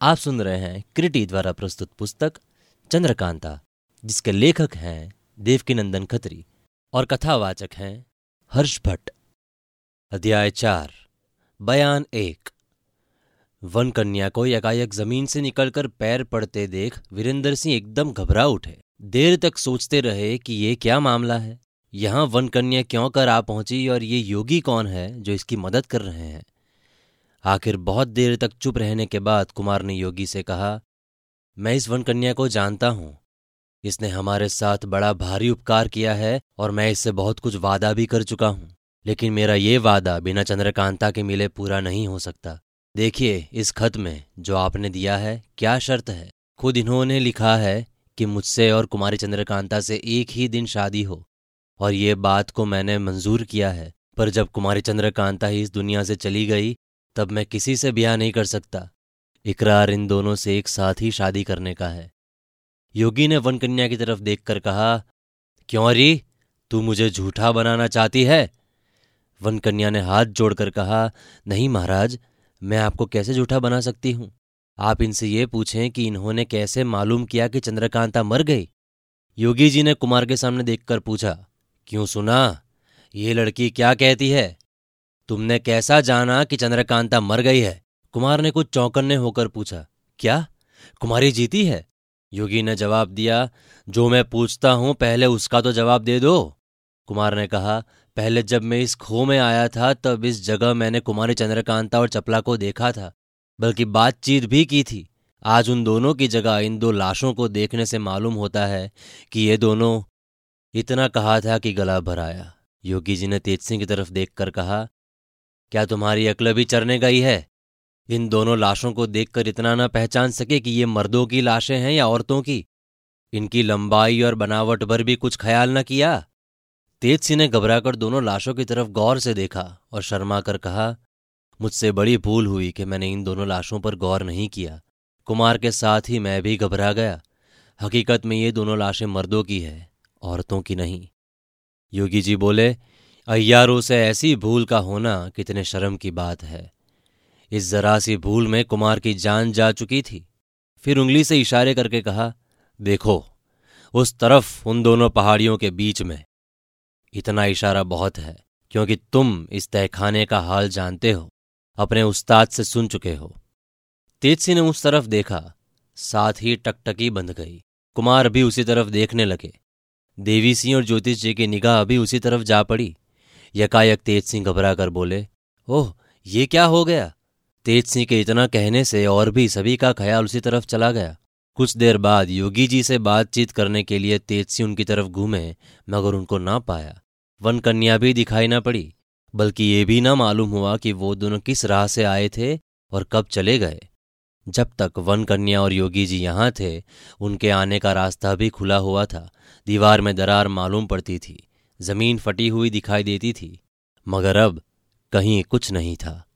आप सुन रहे हैं क्रिटी द्वारा प्रस्तुत पुस्तक चंद्रकांता, जिसके लेखक हैं देवकी नंदन खत्री और कथावाचक हैं हर्ष भट्ट। अध्याय चार, बयान एक। वन कन्या को एकाएक ज़मीन से निकलकर पैर पड़ते देख वीरेंद्र सिंह एकदम घबरा उठे। देर तक सोचते रहे कि ये क्या मामला है। यहाँ वन कन्या क्यों कर आ पहुँची और ये योगी कौन है जो इसकी मदद कर रहे हैं? आखिर बहुत देर तक चुप रहने के बाद कुमार ने योगी से कहा, मैं इस वन कन्या को जानता हूँ। इसने हमारे साथ बड़ा भारी उपकार किया है और मैं इससे बहुत कुछ वादा भी कर चुका हूँ। लेकिन मेरा ये वादा बिना चंद्रकांता के मिले पूरा नहीं हो सकता। देखिए इस खत में जो आपने दिया है, क्या शर्त है? खुद इन्होंने लिखा है कि मुझसे और कुमारी चंद्रकांता से एक ही दिन शादी हो, और ये बात को मैंने मंजूर किया है। पर जब कुमारी चंद्रकांता ही इस दुनिया से चली गई तब मैं किसी से ब्याह नहीं कर सकता। इकरार इन दोनों से एक साथ ही शादी करने का है। योगी ने वन कन्या की तरफ़ देखकर कहा, क्यों री तू मुझे झूठा बनाना चाहती है? वन कन्या ने हाथ जोड़कर कहा, नहीं महाराज, मैं आपको कैसे झूठा बना सकती हूँ? आप इनसे ये पूछें कि इन्होंने कैसे मालूम किया कि चंद्रकांता मर गई? योगी जी ने कुमार के सामने देखकर पूछा, क्यों सुना? ये लड़की क्या कहती है? तुमने कैसा जाना कि चंद्रकांता मर गई है? कुमार ने कुछ चौकन्ने होकर पूछा, क्या? कुमारी जीती है? योगी ने जवाब दिया, जो मैं पूछता हूँ, पहले उसका तो जवाब दे दो। कुमार ने कहा, पहले जब मैं इस खो में आया था, तब इस जगह मैंने कुमारी चंद्रकांता और चपला को देखा था, बल्कि बातचीत भी की थी। आज उन दोनों की जगह इन दो लाशों को देखने से मालूम होता है कि ये दोनों इतना कहा था कि गला भराया योगी जी ने तेज सिंह की तरफ़ देखकर कहा क्या तुम्हारी अक्ल भी चरने गई है? इन दोनों लाशों को देखकर इतना न पहचान सके कि ये मर्दों की लाशें हैं या औरतों की। इनकी लंबाई और बनावट पर भी कुछ ख्याल न किया। तेज सिंह ने घबराकर दोनों लाशों की तरफ़ गौर से देखा और शर्मा कर कहा, मुझसे बड़ी भूल हुई कि मैंने इन दोनों लाशों पर गौर नहीं किया। कुमार के साथ ही मैं भी घबरा गया। हकीकत में ये दोनों लाशें मर्दों की है, औरतों की नहीं। योगी जी बोले अय्यारों से ऐसी भूल का होना कितने शर्म की बात है। इस जरा सी भूल में कुमार की जान जा चुकी थी। फिर उंगली से इशारे करके कहा, देखो, उस तरफ़ उन दोनों पहाड़ियों के बीच में इतना इशारा बहुत है, क्योंकि तुम इस तहखाने का हाल जानते हो, अपने उस्ताद से सुन चुके हो। तेजसी ने उस तरफ़ देखा, साथ ही टकटकी बंध गई। कुमार भी उसी तरफ़ देखने लगे। देवी सिंह और ज्योतिष जी की निगाह भी उसी तरफ़ जा पड़ी। यकायक तेज सिंह घबरा कर बोले, ओह, ये क्या हो गया? तेज सिंह के इतना कहने से और भी सभी का ख्याल उसी तरफ़ चला गया। कुछ देर बाद योगी जी से बातचीत करने के लिए तेज सिंह उनकी तरफ़ घूमे, मगर उनको ना पाया। वन कन्या भी दिखाई ना पड़ी, बल्कि ये भी ना मालूम हुआ कि वो दोनों किस राह से आए थे और कब चले गए। जब तक वन कन्या और योगी जी यहाँ थे, उनके आने का रास्ता भी खुला हुआ था। दीवार में दरार मालूम पड़ती थी। ज़मीन फटी हुई दिखाई देती थी मगर अब कहीं कुछ नहीं था।